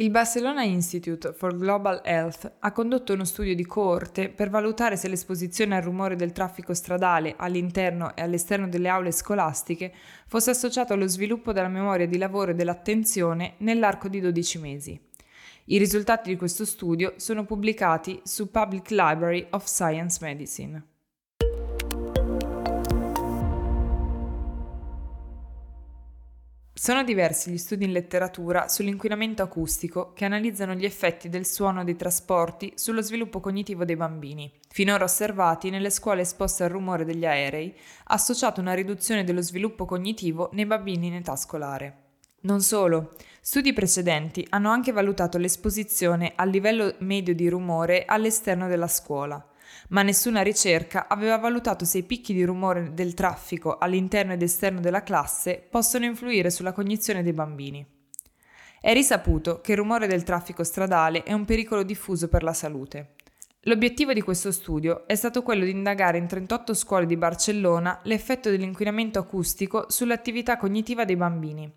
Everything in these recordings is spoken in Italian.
Il Barcelona Institute for Global Health ha condotto uno studio di coorte per valutare se l'esposizione al rumore del traffico stradale all'interno e all'esterno delle aule scolastiche fosse associato allo sviluppo della memoria di lavoro e dell'attenzione nell'arco di 12 mesi. I risultati di questo studio sono pubblicati su Public Library of Science Medicine. Sono diversi gli studi in letteratura sull'inquinamento acustico che analizzano gli effetti del suono dei trasporti sullo sviluppo cognitivo dei bambini, finora osservati nelle scuole esposte al rumore degli aerei, associato a una riduzione dello sviluppo cognitivo nei bambini in età scolare. Non solo, studi precedenti hanno anche valutato l'esposizione al livello medio di rumore all'esterno della scuola ma nessuna ricerca aveva valutato se i picchi di rumore del traffico all'interno ed esterno della classe possono influire sulla cognizione dei bambini. È risaputo che il rumore del traffico stradale è un pericolo diffuso per la salute. L'obiettivo di questo studio è stato quello di indagare in 38 scuole di Barcellona l'effetto dell'inquinamento acustico sull'attività cognitiva dei bambini,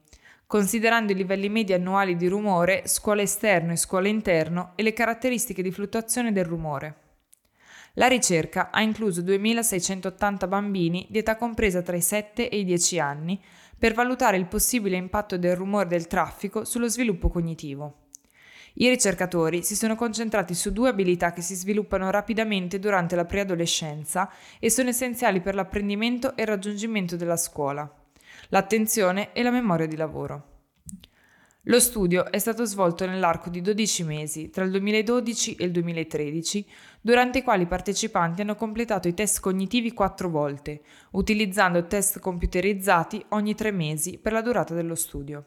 considerando i livelli medi annuali di rumore, scuola esterno e scuola interno e le caratteristiche di fluttuazione del rumore. La ricerca ha incluso 2.680 bambini di età compresa tra i 7 e i 10 anni per valutare il possibile impatto del rumore del traffico sullo sviluppo cognitivo. I ricercatori si sono concentrati su due abilità che si sviluppano rapidamente durante la preadolescenza e sono essenziali per l'apprendimento e il raggiungimento della scuola, l'attenzione e la memoria di lavoro. Lo studio è stato svolto nell'arco di 12 mesi, tra il 2012 e il 2013, durante i quali i partecipanti hanno completato i test cognitivi quattro volte, utilizzando test computerizzati ogni tre mesi per la durata dello studio.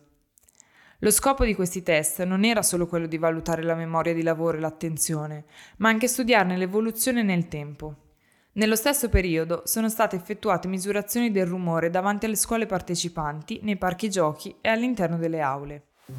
Lo scopo di questi test non era solo quello di valutare la memoria di lavoro e l'attenzione, ma anche studiarne l'evoluzione nel tempo. Nello stesso periodo sono state effettuate misurazioni del rumore davanti alle scuole partecipanti, nei parchi giochi e all'interno delle aule. I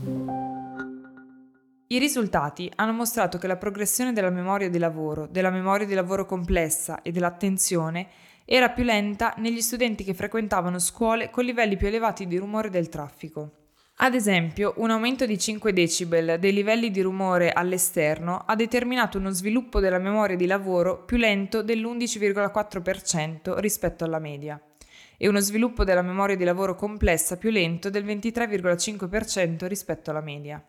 risultati hanno mostrato che la progressione della memoria di lavoro, della memoria di lavoro complessa e dell'attenzione era più lenta negli studenti che frequentavano scuole con livelli più elevati di rumore del traffico. Ad esempio, un aumento di 5 decibel dei livelli di rumore all'esterno ha determinato uno sviluppo della memoria di lavoro più lento dell'11,4% rispetto alla media e uno sviluppo della memoria di lavoro complessa più lento del 23,5% rispetto alla media.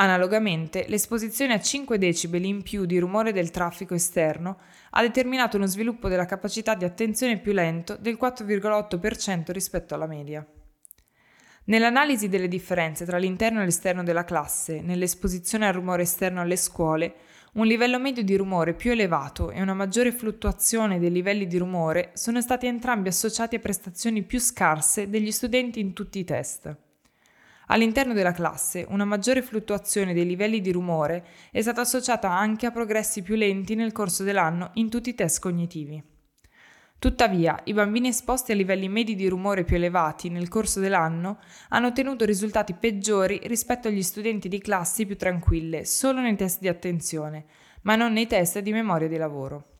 Analogamente, l'esposizione a 5 decibel in più di rumore del traffico esterno ha determinato uno sviluppo della capacità di attenzione più lento del 4,8% rispetto alla media. Nell'analisi delle differenze tra l'interno e l'esterno della classe, nell'esposizione al rumore esterno alle scuole, un livello medio di rumore più elevato e una maggiore fluttuazione dei livelli di rumore sono stati entrambi associati a prestazioni più scarse degli studenti in tutti i test. All'interno della classe, una maggiore fluttuazione dei livelli di rumore è stata associata anche a progressi più lenti nel corso dell'anno in tutti i test cognitivi. Tuttavia, i bambini esposti a livelli medi di rumore più elevati nel corso dell'anno hanno ottenuto risultati peggiori rispetto agli studenti di classi più tranquille solo nei test di attenzione, ma non nei test di memoria di lavoro.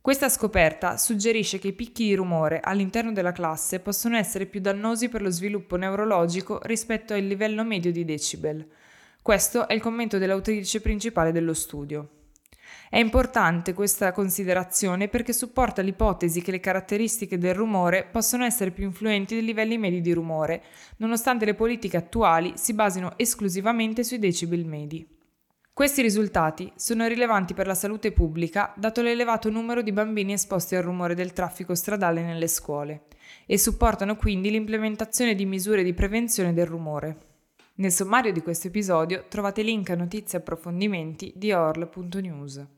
Questa scoperta suggerisce che i picchi di rumore all'interno della classe possono essere più dannosi per lo sviluppo neurologico rispetto al livello medio di decibel. Questo è il commento dell'autrice principale dello studio. È importante questa considerazione perché supporta l'ipotesi che le caratteristiche del rumore possono essere più influenti dei livelli medi di rumore, nonostante le politiche attuali si basino esclusivamente sui decibel medi. Questi risultati sono rilevanti per la salute pubblica dato l'elevato numero di bambini esposti al rumore del traffico stradale nelle scuole e supportano quindi l'implementazione di misure di prevenzione del rumore. Nel sommario di questo episodio trovate link a notizie e approfondimenti di orl.news.